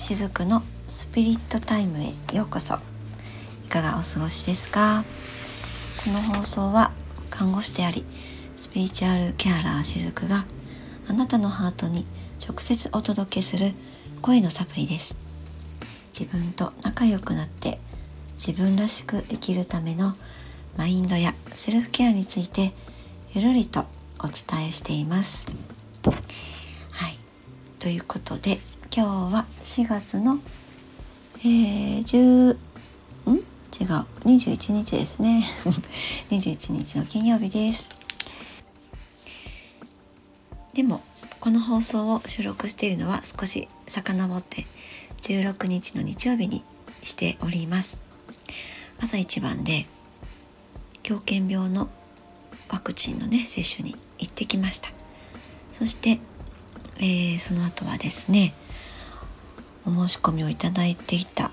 しずくのスピリットタイムへようこそいかがお過ごしですか？この放送は看護師でありスピリチュアルケアラーしずくがあなたのハートに直接お届けする声のサプリです自分と仲良くなって自分らしく生きるためのマインドやセルフケアについてゆるりとお伝えしています。はい。ということで今日は4月の、えー、10ん？違う。21日ですね。21日の金曜日です。でもこの放送を収録しているのは少し遡って16日の日曜日にしております。朝一番で狂犬病のワクチンのね接種に行ってきました。そして、えー、その後はですねお申し込みをいただいていた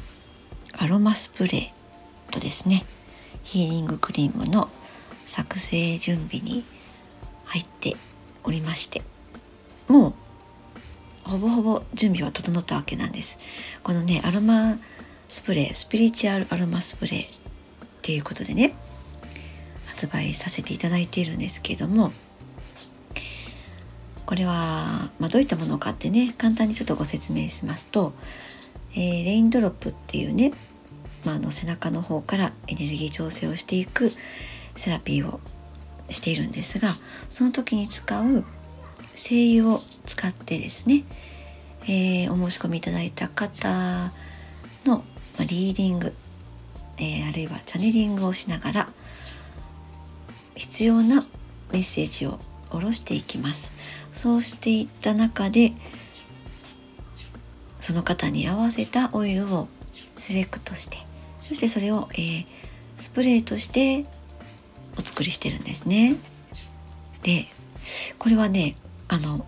アロマスプレーとですねヒーリングクリームの作成準備に入っておりましてもうほぼほぼ準備は整ったわけなんです。このねアロマスプレースピリチュアルアロマスプレーっていうことでね発売させていただいているんですけどもこれは、まあ、どういったものかってね簡単にちょっとご説明しますと、えー、レインドロップっていうね、まあ、の背中の方からエネルギー調整をしていくセラピーをしているんですがその時に使う精油を使ってですね、えー、お申し込みいただいた方の、ま、リーディング、えー、あるいはチャネリングをしながら必要なメッセージを下ろしていきます。そうしていった中でその方に合わせたオイルをセレクトしてそしてそれを、えー、スプレーとしてお作りしてるんですね。でこれはねあの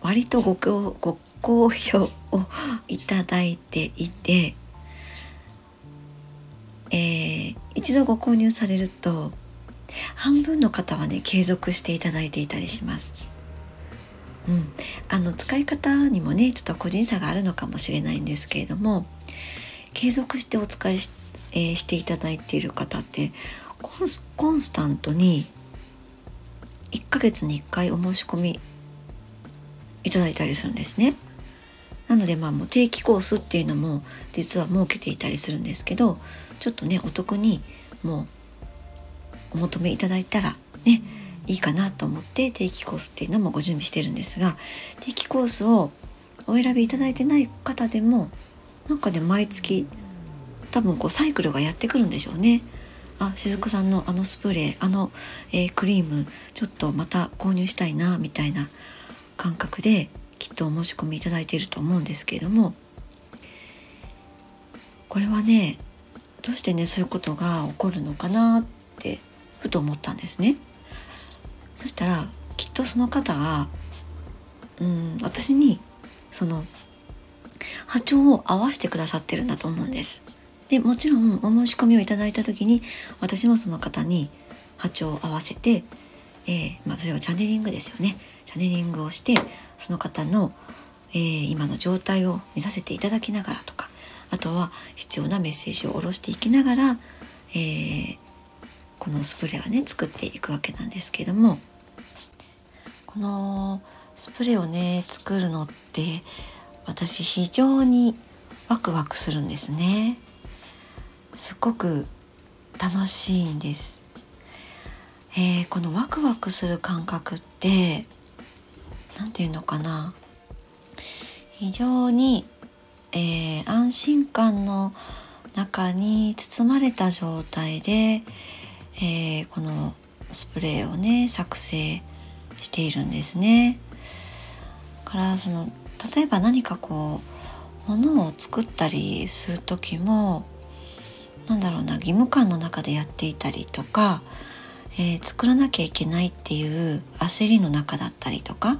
割とごご好評をいただいていて、えー、一度ご購入されると半分の方はね継続していただいていたりします。うん、あの使い方にもねちょっと個人差があるのかもしれないんですけれども継続してお使いし,、えー、していただいている方ってコンスコンスタントに1ヶ月に1回お申し込みいただいたりするんですね。なのでまあもう定期コースっていうのも実は設けていたりするんですけどちょっとねお得にもうお求めいただいたらねいいかなと思って定期コースっていうのもご準備してるんですが定期コースをお選びいただいてない方でもなんかね毎月多分こうサイクルがやってくるんでしょうね。あしずくさんのあのスプレーあの、えー、クリームちょっとまた購入したいなみたいな感覚できっとお申し込みいただいていると思うんですけれどもこれはねどうしてねそういうことが起こるのかなってふと思ったんですね。そしたらきっとその方がうん私にその波長を合わせてくださってるんだと思うんです。でもちろんお申し込みをいただいた時に私もその方に波長を合わせて、えー、まあ、それはチャネリングですよねチャネリングをしてその方の、えー、今の状態を見させていただきながらとかあとは必要なメッセージを下ろしていきながら、えー、このスプレーはね作っていくわけなんですけどもこのスプレーをね作るのって私非常にワクワクするんですね。すごく楽しいんです、えー、このワクワクする感覚って何て言うのかな。非常に、えー、安心感の中に包まれた状態で、えー、このスプレーをね作成しているんですね。からその例えば何かこう物を作ったりする時もなんだろうな義務感の中でやっていたりとか、えー、作らなきゃいけないっていう焦りの中だったりとか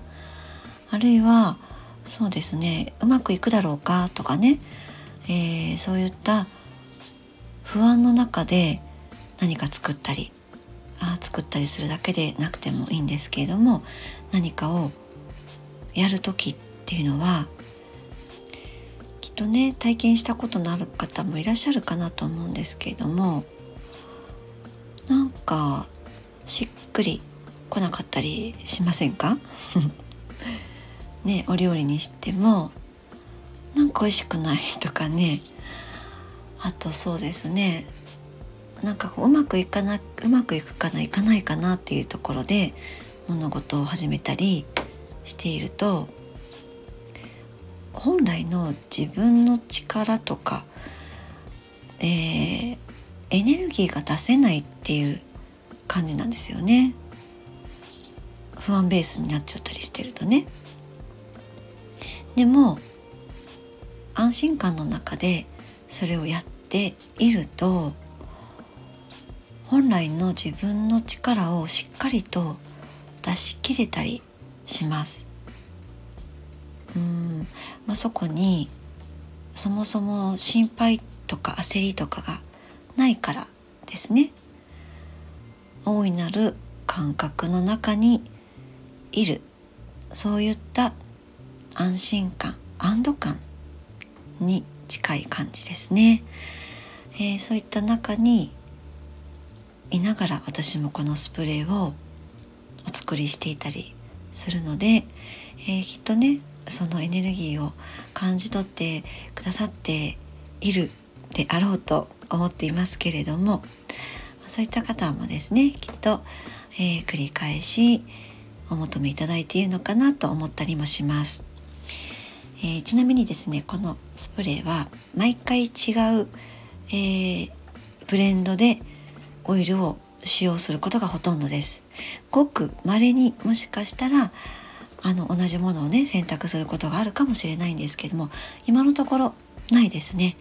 あるいはそうですねうまくいくだろうかとかね、えー、そういった不安の中で何か作ったりあ作ったりするだけでなくてもいいんですけれども何かをやる時っていうのはきっとね体験したことのある方もいらっしゃるかなと思うんですけれどもなんかしっくり来なかったりしませんか？ねお料理にしてもなんか美味しくないとかね。あとそうですね。なんかこううまくいかなうまくいくかないかないかなっていうところで物事を始めたりしていると本来の自分の力とか、えー、エネルギーが出せないっていう感じなんですよね。不安ベースになっちゃったりしてるとね。でも安心感の中でそれをやっていると本来の自分の力をしっかりと出し切れたりします。うん、まあ、そこにそもそも心配とか焦りとかがないからですね。大いなる感覚の中にいる。そういった安心感安堵感に近い感じですね、えー、そういった中にいながら私もこのスプレーをお作りしていたりするので、えー、きっとねそのエネルギーを感じ取ってくださっているであろうと思っていますけれどもそういった方もですねきっと、えー、繰り返しお求めいただいているのかなと思ったりもします、えー、ちなみにですねこのスプレーは毎回違う、えー、ブレンドでオイルを使用することがほとんどです。ごく稀にもしかしたらあの同じものをね選択することがあるかもしれないんですけども今のところないですね。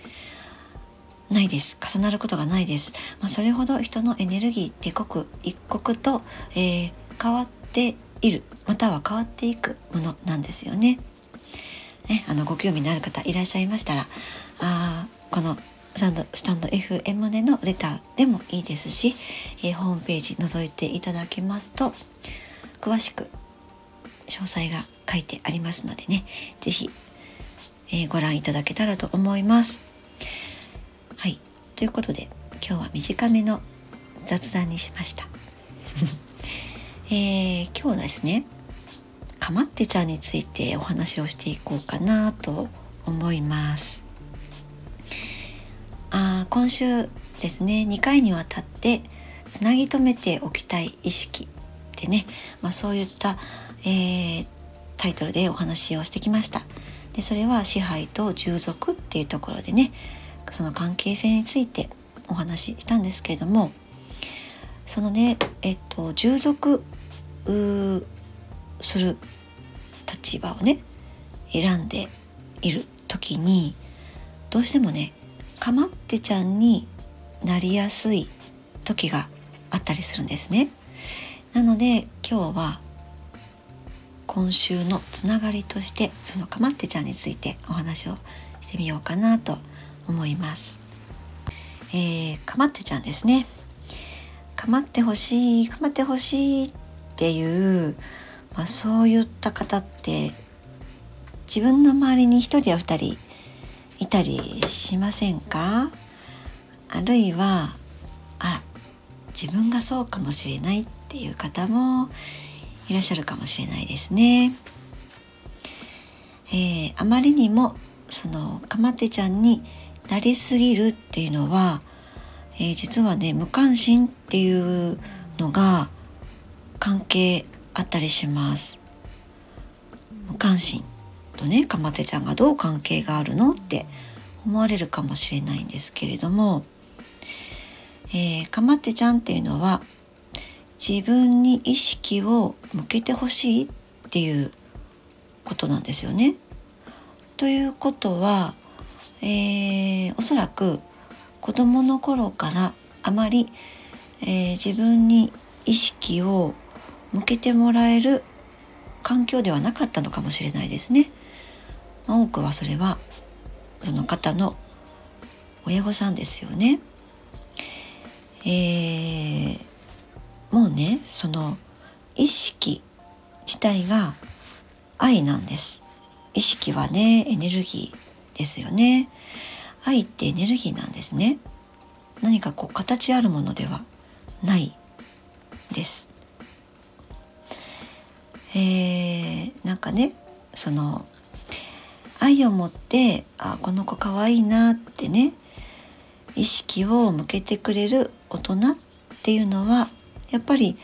ないです。重なることがないです、まあ、それほど人のエネルギーって刻一刻と、えー、変わっている。または変わっていくものなんですよね。ねあのご興味のある方いらっしゃいましたらあこのスタンドスタンド FM でのレターでもいいですし、えー、ホームページ覗いていただけますと詳しく詳細が書いてありますのでね是非、えー、ご覧いただけたらと思います。はいということで今日は短めの雑談にしました。えー、今日ですねかまってちゃんについてお話をしていこうかなと思います。あ今週ですね2回にわたってつなぎ止めておきたい意識ってね、まあ、そういった、えー、タイトルでお話をしてきました。でそれは支配と従属っていうところでねその関係性についてお話ししたんですけれどもそのねえっと従属する立場をね選んでいる時にどうしてもねかまってちゃんになりやすい時があったりするんですね。なので今日は今週のつながりとしてそのかまってちゃんについてお話をしてみようかなと思います。えー、かまってちゃんですね。かまってほしい、かまってほしいっていう、まあ、そういった方って自分の周りに一人や二人いたりしませんか？あるいはあら自分がそうかもしれないっていう方もいらっしゃるかもしれないですね。えー、あまりにもそのかまってちゃんになりすぎるっていうのは、えー、実はね無関心っていうのが関係あったりします。無関心とねかまってちゃんがどう関係があるのって思われるかもしれないんですけれども、えー、かまってちゃんっていうのは自分に意識を向けてほしいっていうことなんですよね。ということは、えー、おそらく子供の頃からあまり、えー、自分に意識を向けてもらえる環境ではなかったのかもしれないですね。多くはそれはその方の親御さんですよね。えー、もうねその意識自体が愛なんです。意識はねエネルギーですよね愛ってエネルギーなんですね何かこう形あるものではないですえー、なんかねその愛を持ってあこの子かわいいなってね意識を向けてくれる大人っていうのはやっぱり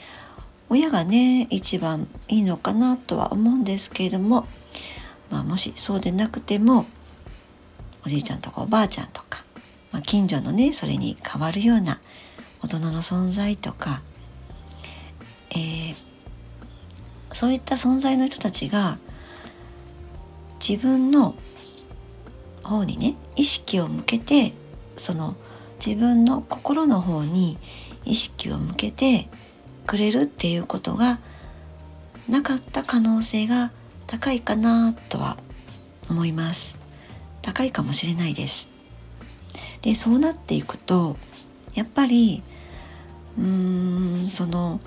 親がね一番いいのかなとは思うんですけれども、まあ、もしそうでなくてもおじいちゃんとかおばあちゃんとか、まあ、近所のねそれに変わるような大人の存在とか、えー、そういった存在の人たちが自分の方にね意識を向けてその自分の心の方に意識を向けてくれるっていうことがなかった可能性が高いかなとは思います。高いかもしれないです。でそうなっていくとやっぱりうーんその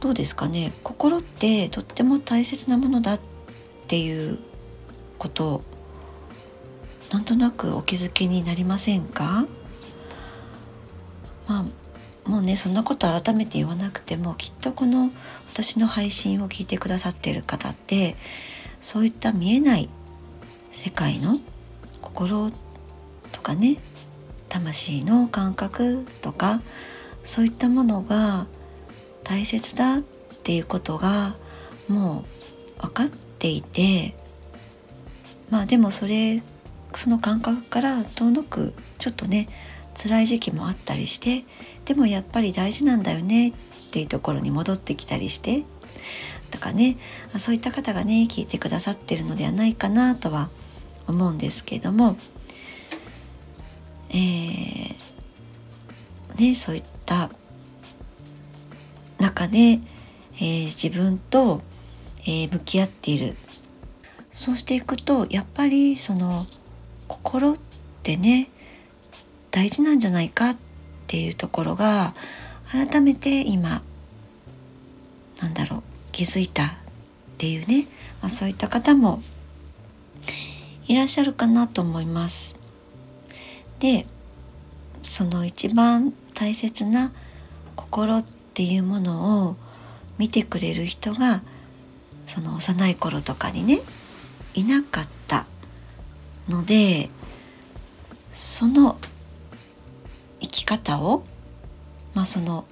どうですかね。心ってとっても大切なものだっていうことなんとなくお気づきになりませんか？まあもうねそんなこと改めて言わなくてもきっとこの私の配信を聞いてくださっている方ってそういった見えない世界の心とかね魂の感覚とかそういったものが大切だっていうことがもう分かっていてまあでもそれその感覚から遠のくちょっとね辛い時期もあったりしてでもやっぱり大事なんだよねっていうところに戻ってきたりしてとかねそういった方がね聞いてくださってるのではないかなとは思うんですけれどもえー、ねそういった中で、えー、自分と、えー、向き合っているそうしていくとやっぱりその心ってね大事なんじゃないかっていうところが改めて今なんだろう気づいたっていうね、まあ、そういった方もいらっしゃるかなと思います。でその一番大切な心っていうものを見てくれる人がその幼い頃とかにねいなかったのでその生き方をまあその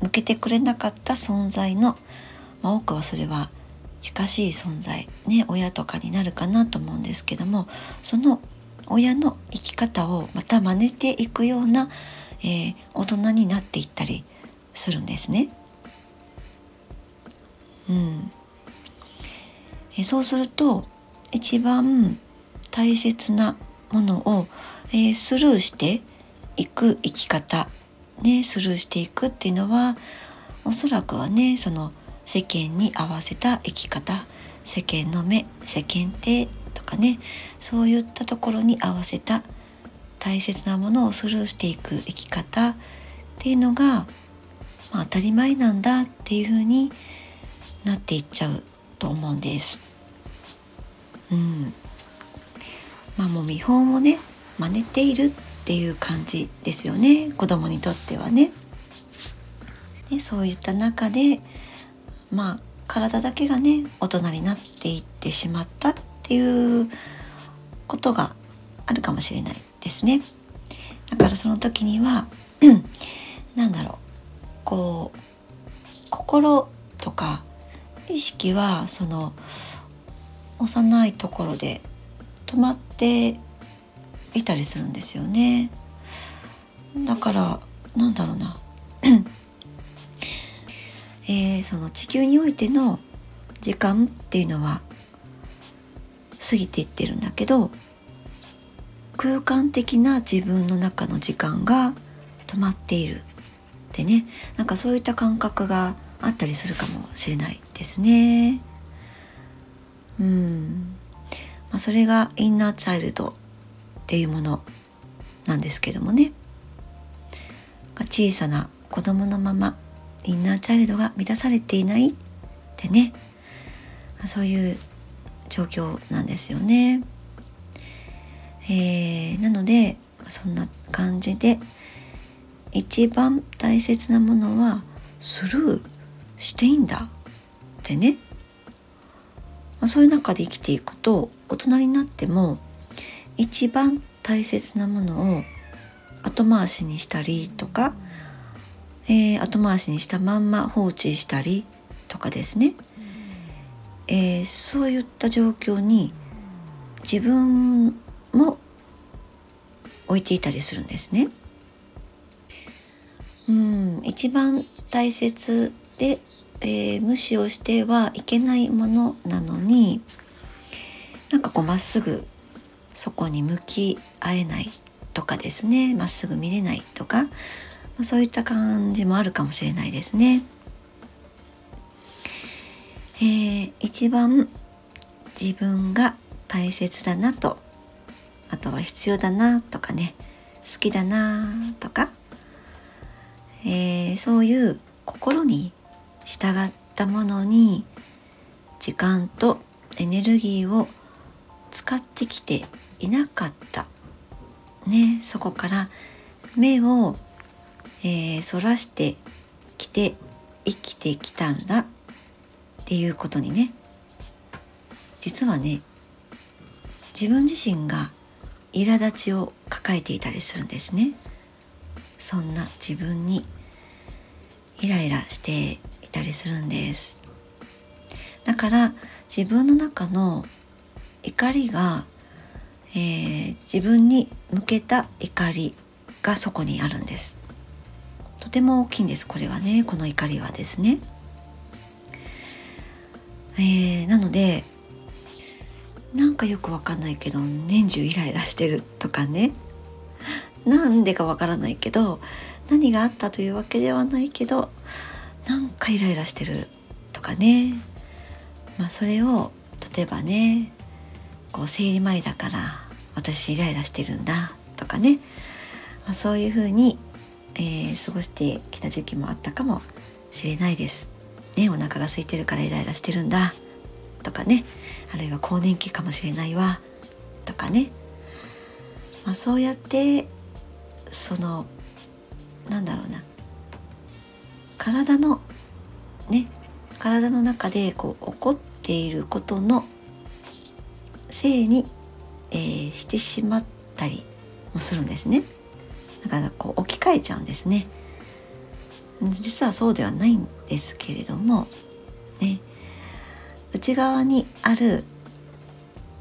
向けてくれなかった存在の、まあ、多くはそれは近しい存在ね親とかになるかなと思うんですけどもその親の生き方をまた真似ていくような、えー、大人になっていったりするんですね。うん、えそうすると一番大切なものを、えー、スルーしていく生き方、ね、スルーしていくっていうのはおそらくはねその世間に合わせた生き方世間の目世間体とかねそういったところに合わせた大切なものをスルーしていく生き方っていうのが、まあ、当たり前なんだっていうふうになっていっちゃうと思うんです。うん、まあもう見本をね真似ているっていう感じですよね子供にとってはね。でそういった中でまあ体だけがね大人になっていってしまったっていうことがあるかもしれないですね。だからその時には 何だろうこう心とか意識はその幼いところで止まっていたりするんですよね。だからなんだろうな。えー、その地球においての時間っていうのは過ぎていってるんだけど空間的な自分の中の時間が止まっているってね。なんかそういった感覚があったりするかもしれないですね。うん、まあ、それがインナーチャイルドっていうものなんですけどもね。小さな子供のままインナーチャイルドが満たされていないってね。そういう状況なんですよね。えー、なのでそんな感じで一番大切なものはスルーしていいんだってね。まそういう中で生きていくと大人になっても一番大切なものを後回しにしたりとか、えー、後回しにしたまんま放置したりとかですね、えー、そういった状況に自分も置いていたりするんですね。うん一番大切で、えー、無視をしてはいけないものなのになんかこうまっすぐそこに向き合えないとかですね。まっすぐ見れないとか、まあ、そういった感じもあるかもしれないですね。えー、一番自分が大切だなと。あとは必要だなとかね。好きだなとか、えー、そういう心に従ったものに時間とエネルギーを使ってきていなかった。ねそこから目を、えー、そらしてきて生きてきたんだ。っていうことにね。実はね自分自身が苛立ちを抱えていたりするんですね。そんな自分にイライラしてたりするんです。だから自分の中の怒りがえー、自分に向けた怒りがそこにあるんです。とても大きいんですこれはね。この怒りはですね、えー、なのでなんかよくわかんないけど年中イライラしてるとかね。なんでかわからないけど何があったというわけではないけどなんかイライラしてるとかね。まあそれを例えばねこう生理前だから私イライラしてるんだとかね、まあ、そういうふうに、えー、過ごしてきた時期もあったかもしれないです。ね、お腹が空いてるからイライラしてるんだとかね。あるいは更年期かもしれないわとかね、まあ、そうやってそのなんだろうな。体のね体の中でこう起こっていることのせいにえー、してしまったりもするんですね。だからこう置き換えちゃうんですね。実はそうではないんですけれどもね内側にある、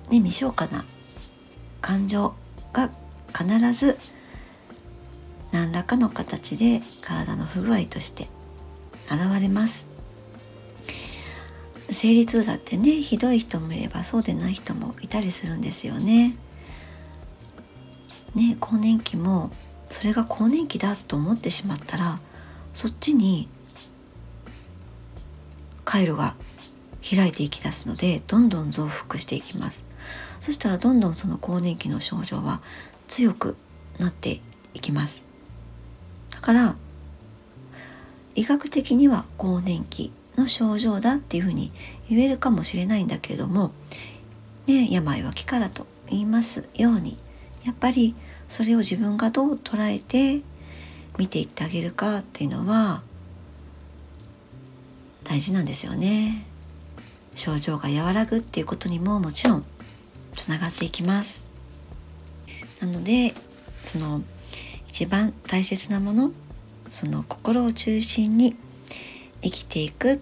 ね、未消化な感情が必ず何らかの形で体の不具合として現れます。生理痛だってねひどい人もいればそうでない人もいたりするんですよね。ね更年期もそれが更年期だと思ってしまったらそっちに回路が開いていき出すのでどんどん増幅していきます。そしたらどんどんその更年期の症状は強くなっていきます。だから医学的には更年期の症状だっていうふうに言えるかもしれないんだけれども、ね、病は気からと言いますようにやっぱりそれを自分がどう捉えて見ていってあげるかっていうのは大事なんですよね。症状が和らぐっていうことにももちろんつながっていきます。なのでその一番大切なものその心を中心に生きていくっ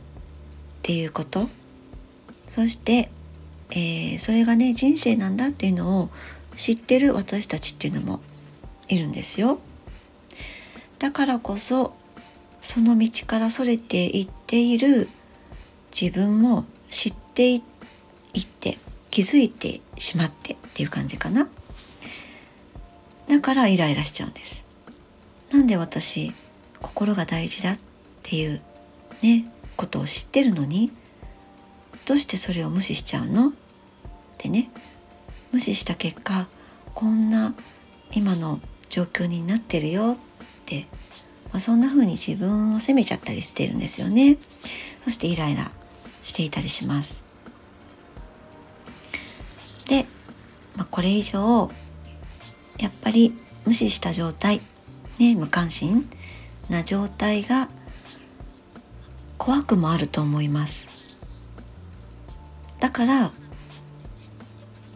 ていうこと。そして、えー、それがね人生なんだっていうのを知ってる私たちっていうのもいるんですよ。だからこそその道からそれていっている自分も知っていって気づいてしまってっていう感じかな。だからイライラしちゃうんです。なんで私心が大事だっていうねことを知ってるのにどうしてそれを無視しちゃうの？ってね無視した結果こんな今の状況になってるよって、まあ、そんな風に自分を責めちゃったりしてるんですよね。そしてイライラしていたりします。で、まあ、これ以上やっぱり無視した状態、ね、無関心な状態が怖くもあると思います。だから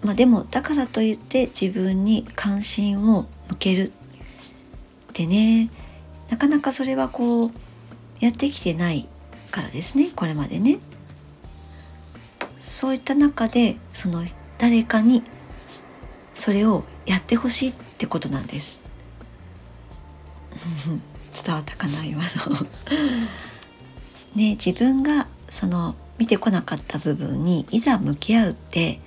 まあでもだからといって自分に関心を向けるってねなかなかそれはこうやってきてないからですねこれまでね。そういった中でその誰かにそれをやってほしいってことなんです。伝わったかな今の。ね自分がその見てこなかった部分にいざ向き合うって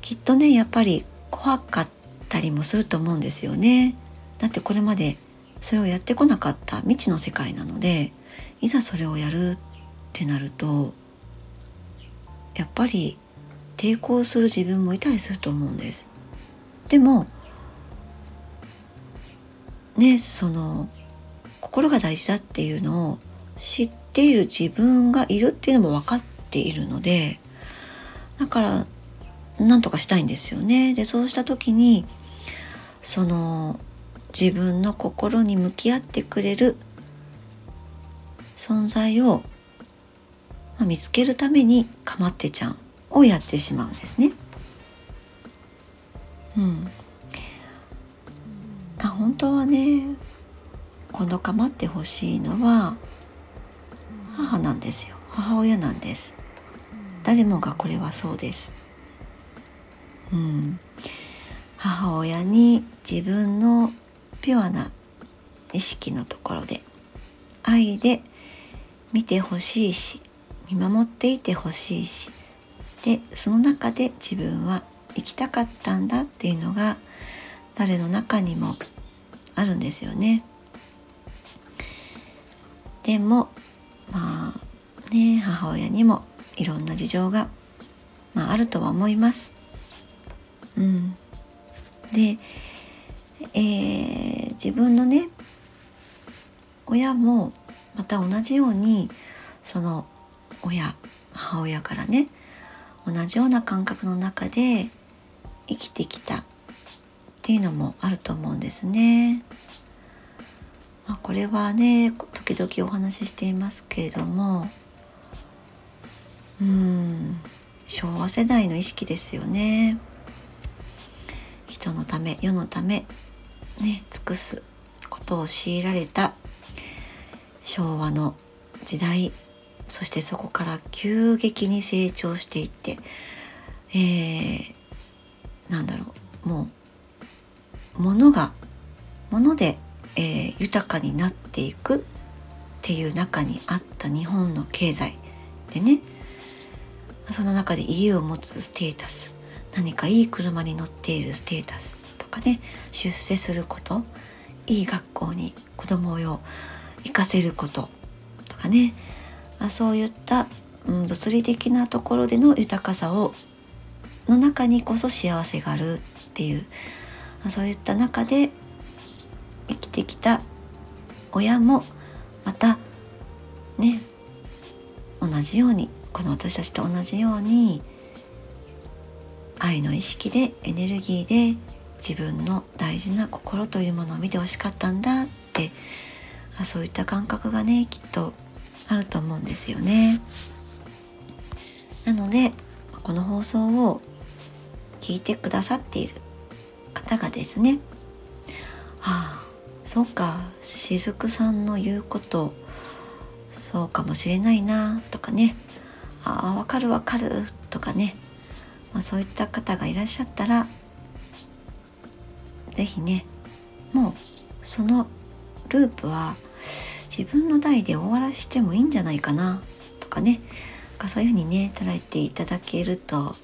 きっとねやっぱり怖かったりもすると思うんですよね。だってこれまでそれをやってこなかった未知の世界なのでいざそれをやるってなるとやっぱり抵抗する自分もいたりすると思うんです。でもねその心が大事だっていうのを知っている自分がいるっていうのも分かっているのでだから何とかしたいんですよね。でそうした時にその自分の心に向き合ってくれる存在を、ま、見つけるためにかまってちゃんをやってしまうんですね。うん。あ本当はねこのかまってほしいのは母なんですよ。母親なんです。誰もがこれはそうです。うん、母親に自分のピュアな意識のところで愛で見てほしいし見守っていてほしいしでその中で自分は生きたかったんだっていうのが誰の中にもあるんですよね。でもまあね母親にもいろんな事情が、まあ、あるとは思います。うん、で、えー、自分のね親もまた同じようにその親母親からね同じような感覚の中で生きてきたっていうのもあると思うんですね。まあ、これはね時々お話ししていますけれどもうん昭和世代の意識ですよね。人のため世のためね尽くすことを強いられた昭和の時代そしてそこから急激に成長していってえー、なんだろうもう物が物で、えー、豊かになっていくっていう中にあった日本の経済でね。その中で家を持つステータス。何かいい車に乗っているステータスとかね。出世すること。いい学校に子供を行かせることとかね。あそういった、うん、物理的なところでの豊かさをの中にこそ幸せがあるっていう。そういった中でてきた親もまたね同じようにこの私たちと同じように愛の意識でエネルギーで自分の大事な心というものを見てほしかったんだってあそういった感覚がねきっとあると思うんですよね。なのでこの放送を聞いてくださっている方がですねああそうか雫さんの言うことそうかもしれないなとかね。ああわかるわかるとかね。まあ、そういった方がいらっしゃったら是非ねもうそのループは自分の代で終わらしてもいいんじゃないかなとかね。そういうふうにね捉えていただけると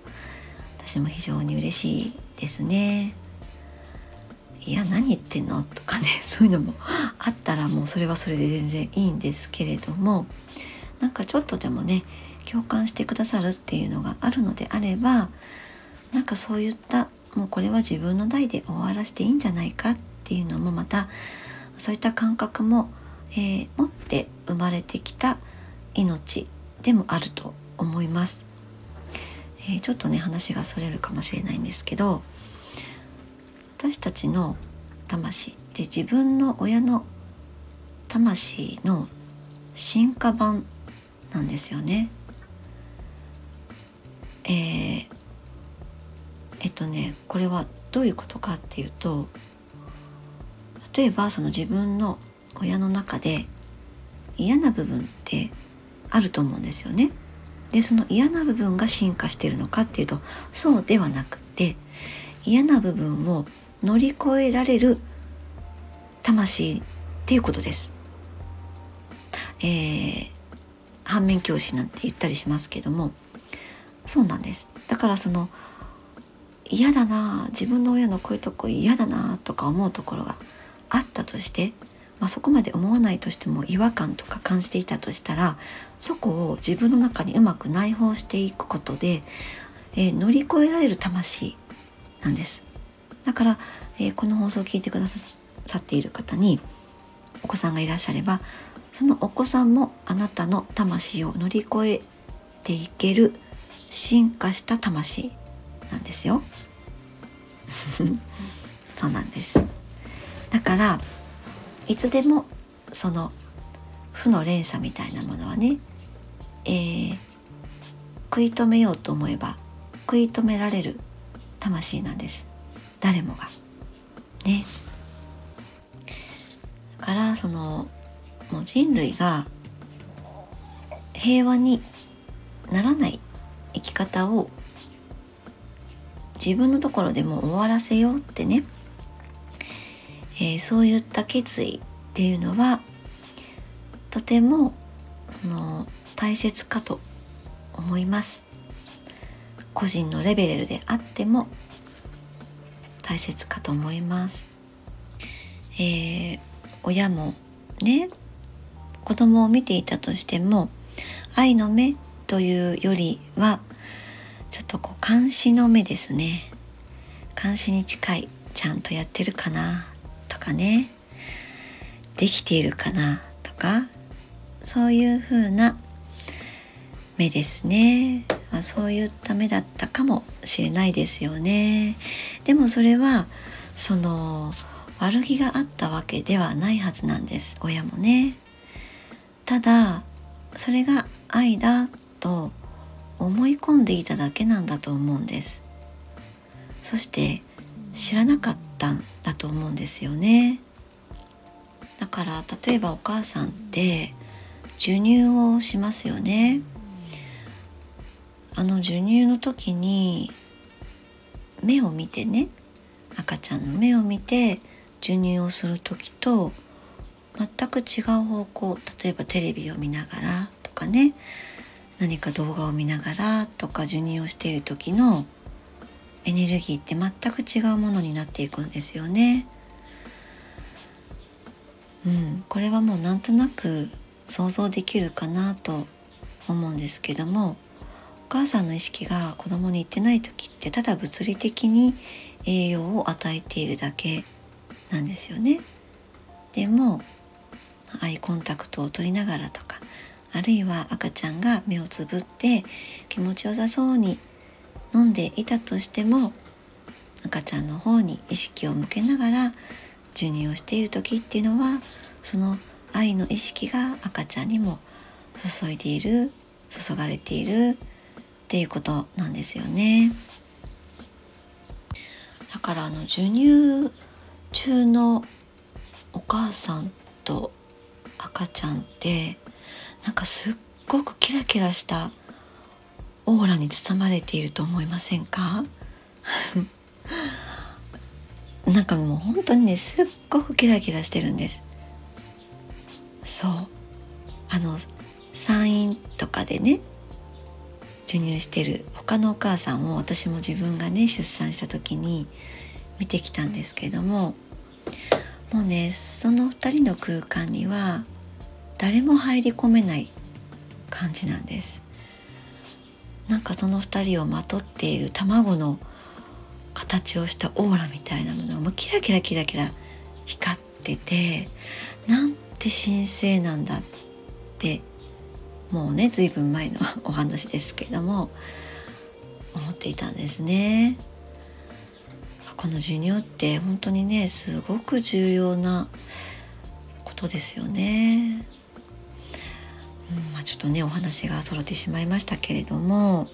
私も非常に嬉しいですね。いや何言ってんの？とかね そういうのもあったらもうそれはそれで全然いいんですけれどもなんかちょっとでもね共感してくださるっていうのがあるのであればなんかそういったもうこれは自分の代で終わらせていいんじゃないかっていうのもまたそういった感覚も、えー、持って生まれてきた命でもあると思います。えー、ちょっとね話がそれるかもしれないんですけど私たちの魂って自分の親の魂の進化版なんですよね。えー、えっとねこれはどういうことかっていうと例えばその自分の親の中で嫌な部分ってあると思うんですよね。でその嫌な部分が進化してるのかっていうとそうではなくて嫌な部分を乗り越えられる魂っていうことです。えー、反面教師なんて言ったりしますけどもそうなんです。だからその嫌だな自分の親のこういうとこ嫌だなとか思うところがあったとしてまあ、そこまで思わないとしても違和感とか感じていたとしたらそこを自分の中にうまく内包していくことで、えー、乗り越えられる魂なんですだから、えー、この放送を聞いてくださっている方にお子さんがいらっしゃればそのお子さんもあなたの魂を乗り越えていける進化した魂なんですよ。そうなんです。だからいつでもその負の連鎖みたいなものはね、えー、食い止めようと思えば食い止められる魂なんです。誰もが。ね。だからそのもう人類が平和にならない生き方を自分のところでも終わらせようってね。えー、そういった決意っていうのはとてもその大切かと思います。個人のレベルであっても大切かと思います、えー、親もね子供を見ていたとしても愛の目というよりはちょっとこう監視の目ですね。監視に近いちゃんとやってるかなとかね。できているかなとかそういう風な目ですね、まあ、そういった目だったかもしれないですよね。でもそれはその悪気があったわけではないはずなんです。親もね。ただそれが愛だと思い込んでいただけなんだと思うんです。そして知らなかったんだと思うんですよね。だから例えばお母さんって授乳をしますよね。あの授乳の時に目を見てね赤ちゃんの目を見て授乳をする時と全く違う方向例えばテレビを見ながらとかね何か動画を見ながらとか授乳をしている時のエネルギーって全く違うものになっていくんですよね。うん、これはもうなんとなく想像できるかなと思うんですけどもお母さんの意識が子供に行ってない時ってただ物理的に栄養を与えているだけなんですよね。でもアイコンタクトを取りながらとかあるいは赤ちゃんが目をつぶって気持ちよさそうに飲んでいたとしても赤ちゃんの方に意識を向けながら授乳をしている時っていうのはその愛の意識が赤ちゃんにも注いでいる注がれているっていうことなんですよね。だからあの授乳中のお母さんと赤ちゃんってなんかすっごくキラキラしたオーラに包まれていると思いませんか？なんかもう本当にねすっごくキラキラしてるんです。そう。あの産院とかでね授乳してる他のお母さんを私も自分がね出産した時に見てきたんですけれどももうねその2人の空間には誰も入り込めない感じなんです。なんかその2人をまとっている卵の形をしたオーラみたいなものがもうキラキラキラキラ光っててなんて神聖なんだってもうね随分前のお話ですけれども思っていたんですねこの授乳って本当にねすごく重要なことですよね。うんまあ、ちょっとねお話が揃ってしまいましたけれども、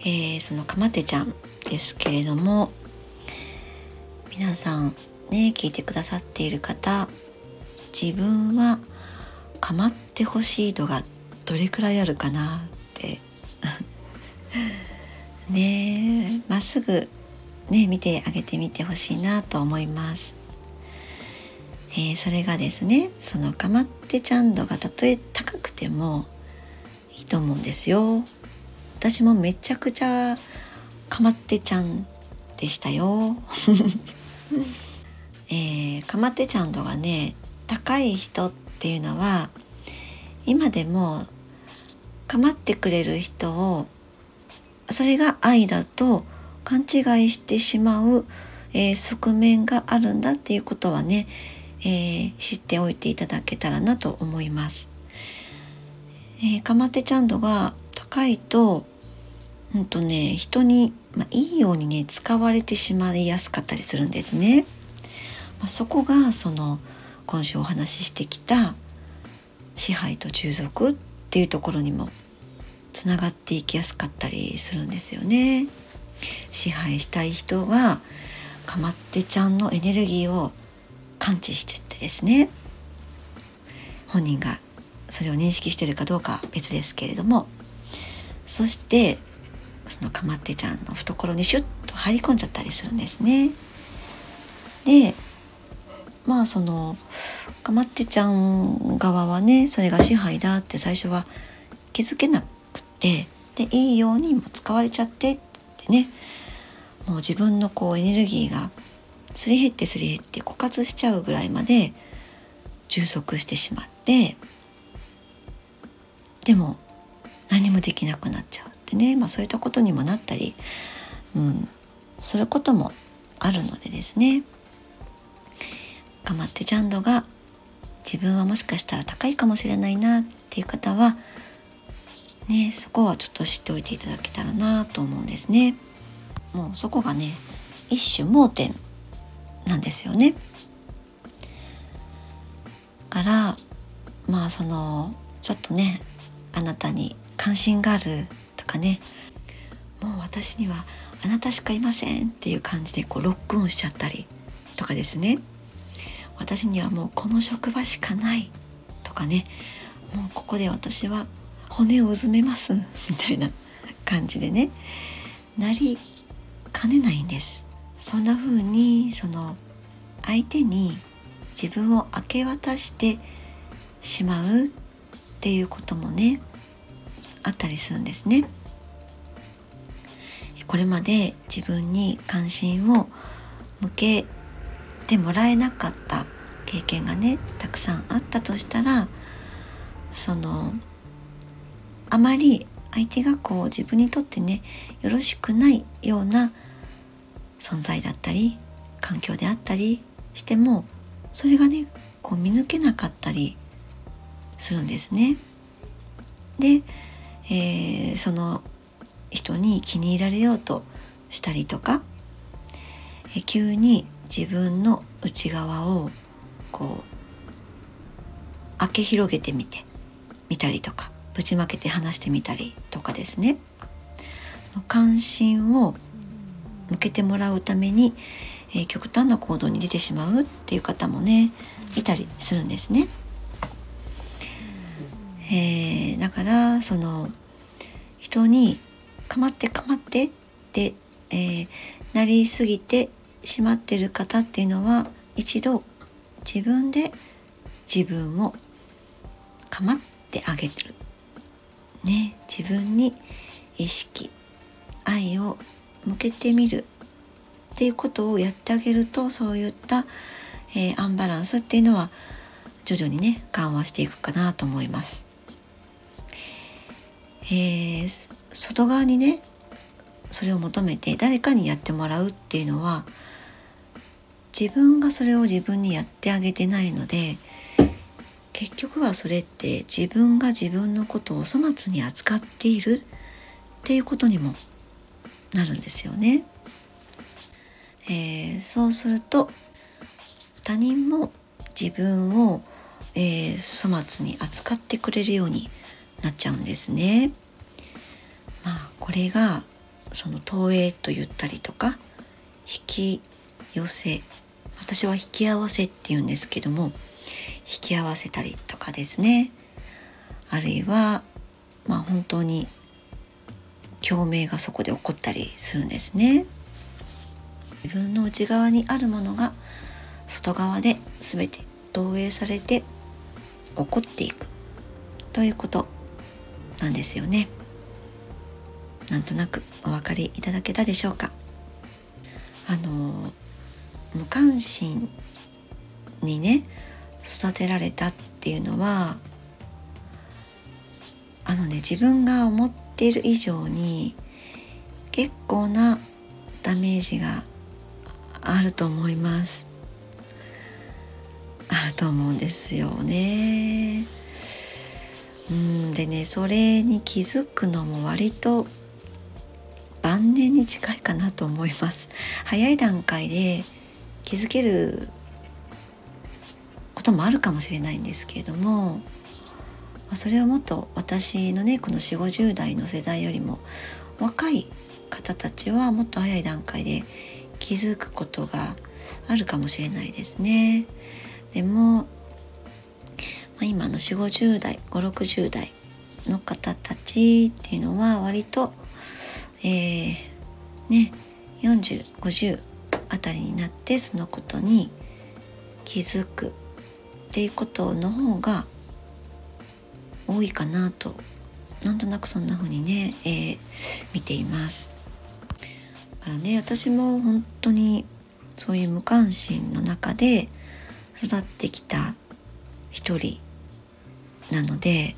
えー、そのかまてちゃんですけれども皆さんね聞いてくださっている方自分は構ってほしい度がどれくらいあるかなって ねまっすぐね見てあげてみてほしいなと思います。えー、それがですねそのかまってちゃん度がたとえ高くてもいいと思うんですよ。私もめちゃくちゃかまってちゃんでしたよ。えー、かまってちゃん度がね高い人っていうのは今でも構ってくれる人をそれが愛だと勘違いしてしまう、えー、側面があるんだっていうことはね、えー、知っておいていただけたらなと思います。えー、かまってちゃん度が高いと,、うんとね、人に、まあ、いいようにね使われてしまいやすかったりするんですね。まあ、そこがその今週お話ししてきた支配と従属っていうところにもつながっていきやすかったりするんですよね。支配したい人がかまってちゃんのエネルギーを感知してってですね本人がそれを認識してるかどうかは別ですけれどもそしてそのかまってちゃんの懐にシュッと入り込んじゃったりするんですね。でまあそのかまってちゃん側はねそれが支配だって最初は気づけなくてでいいようにも使われちゃってってね。もう自分のこうエネルギーがすり減ってすり減って枯渇しちゃうぐらいまで充足してしまってでも何もできなくなっちゃうってね、まあ、そういったことにもなったり、うん、することもあるのでですね。かまってジャンドが自分はもしかしたら高いかもしれないなっていう方はねそこはちょっと知っておいていただけたらなと思うんですね。もうそこがね一種盲点なんですよね。からまあそのちょっとねあなたに関心があるとかねもう私にはあなたしかいませんっていう感じでこうロックオンしちゃったりとかですね私にはもうこの職場しかないとかねもうここで私は骨をうずめますみたいな感じでね。なりかねないんです。そんな風にその相手に自分を明け渡してしまうっていうこともねあったりするんですね。これまで自分に関心を向けてもらえなかった経験がねたくさんあったとしたらそのあまり相手がこう自分にとってねよろしくないような存在だったり環境であったりしてもそれがねこう見抜けなかったりするんですね。で、えー、その人に気に入られようとしたりとか、え急に自分の内側をこう開け広げてみてみたりとかぶちまけて話してみたりとかですね関心を向けてもらうために、えー、極端な行動に出てしまうっていう方もねいたりするんですね。えー、だからその人に「かまってかまって」って、えー、なりすぎてしまってる方っていうのは一度自分で自分を構ってあげるね自分に意識愛を向けてみるっていうことをやってあげるとそういった、えー、アンバランスっていうのは徐々にね緩和していくかなと思います。えー、外側にねそれを求めて誰かにやってもらうっていうのは自分がそれを自分にやってあげてないので結局はそれって自分が自分のことを粗末に扱っているっていうことにもなるんですよね。えー、そうすると他人も自分を、えー、粗末に扱ってくれるようになっちゃうんですね。まあこれがその投影と言ったりとか引き寄せ私は引き合わせって言うんですけども引き合わせたりとかですね。あるいはまあ本当に共鳴がそこで起こったりするんですね。自分の内側にあるものが外側で全て投影されて起こっていくということなんですよね。なんとなくお分かりいただけたでしょうか。あの無関心にね育てられたっていうのはあのね自分が思っている以上に結構なダメージがあると思います。あると思うんですよね。うんでねそれに気づくのも割と晩年に近いかなと思います。早い段階で気づけることもあるかもしれないんですけれどもそれはもっと私のねこの4 5 0代の世代よりも若い方たちはもっと早い段階で気づくことがあるかもしれないですね。でも、まあ、今の4 5 0代5 6 0代の方たちっていうのは割と、えー、ね4050あたりになってそのことに気づくっていうことの方が多いかなと。なんとなくそんな風にね、えー、見ています。だからね私も本当にそういう無関心の中で育ってきた一人なので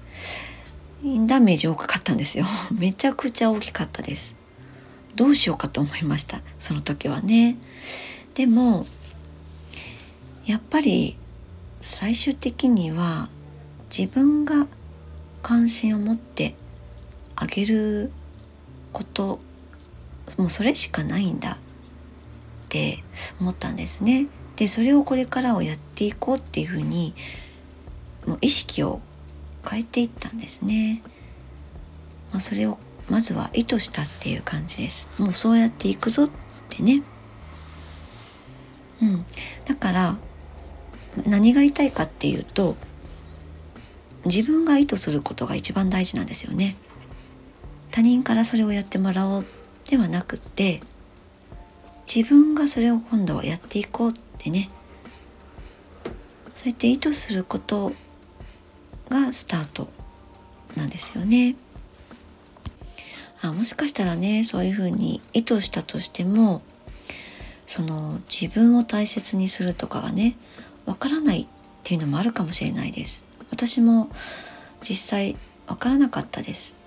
ダメージ多かったんですよ。めちゃくちゃ大きかったです。どうしようかと思いました。その時はね。でもやっぱり最終的には自分が関心を持ってあげることもうそれしかないんだって思ったんですね。でそれをこれからをやっていこうっていうふうにもう意識を変えていったんですね。まあ、それをまずは意図したっていう感じですもうそうやっていくぞってねうんだから何が言いたいかっていうと自分が意図することが一番大事なんですよね他人からそれをやってもらおうではなくって自分がそれを今度はやっていこうってねそうやって意図することがスタートなんですよね。あもしかしたらねそういうふうに意図したとしてもその自分を大切にするとかがねわからないっていうのもあるかもしれないです私も実際わからなかったです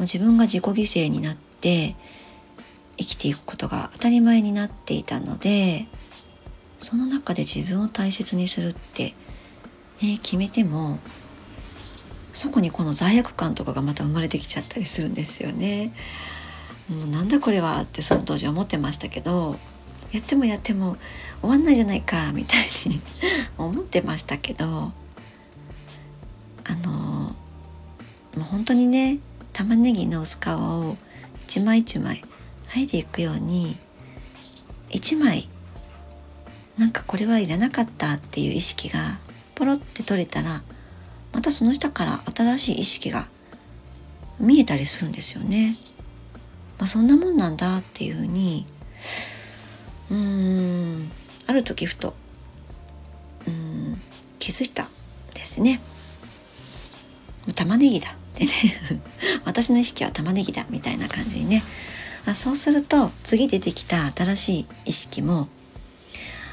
自分が自己犠牲になって生きていくことが当たり前になっていたのでその中で自分を大切にするってね決めてもそこにこの罪悪感とかがまた生まれてきちゃったりするんですよね。もうなんだこれはってその当時思ってましたけどやってもやっても終わんないじゃないかみたいに思ってましたけどあのもう本当にね玉ねぎの薄皮を一枚一枚剥いでいくように一枚なんかこれはいらなかったっていう意識がポロって取れたらまたその下から新しい意識が見えたりするんですよね。まあ、そんなもんなんだっていうふうにうーんある時ふとうん気づいたですね。玉ねぎだってね 私の意識は玉ねぎだみたいな感じにねあそうすると次出てきた新しい意識も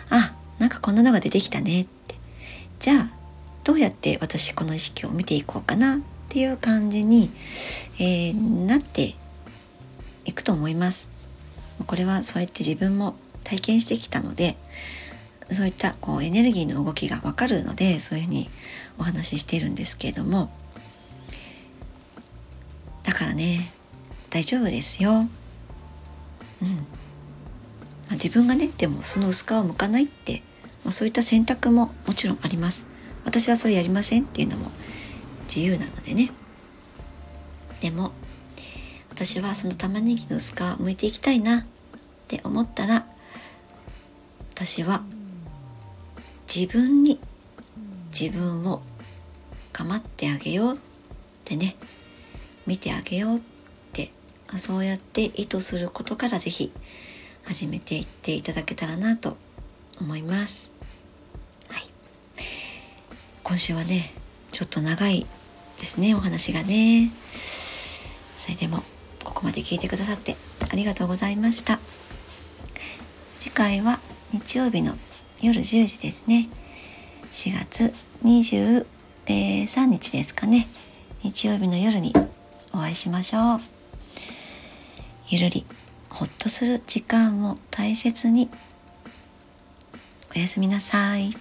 あなんかこんなのが出てきたねってじゃあどうやって私この意識を見ていこうかなっていう感じに、えー、なっていくと思います。これはそうやって自分も体験してきたのでそういったこうエネルギーの動きがわかるのでそういうふうにお話ししているんですけれどもだからね大丈夫ですよ。うん。まあ、自分がねでもその薄皮を剥かないって、まあ、そういった選択ももちろんあります私はそれやりませんっていうのも自由なのでねでも私はその玉ねぎの薄皮を剥いていきたいなって思ったら私は自分に自分を構ってあげようってね見てあげようってそうやって意図することから是非始めていっていただけたらなと思います。はい、今週はねちょっと長いですねお話がね。それでもここまで聞いてくださってありがとうございました。次回は日曜日の夜10時ですね。4月23日ですかね。日曜日の夜にお会いしましょう。ゆるりほっとする時間を大切におやすみなさい。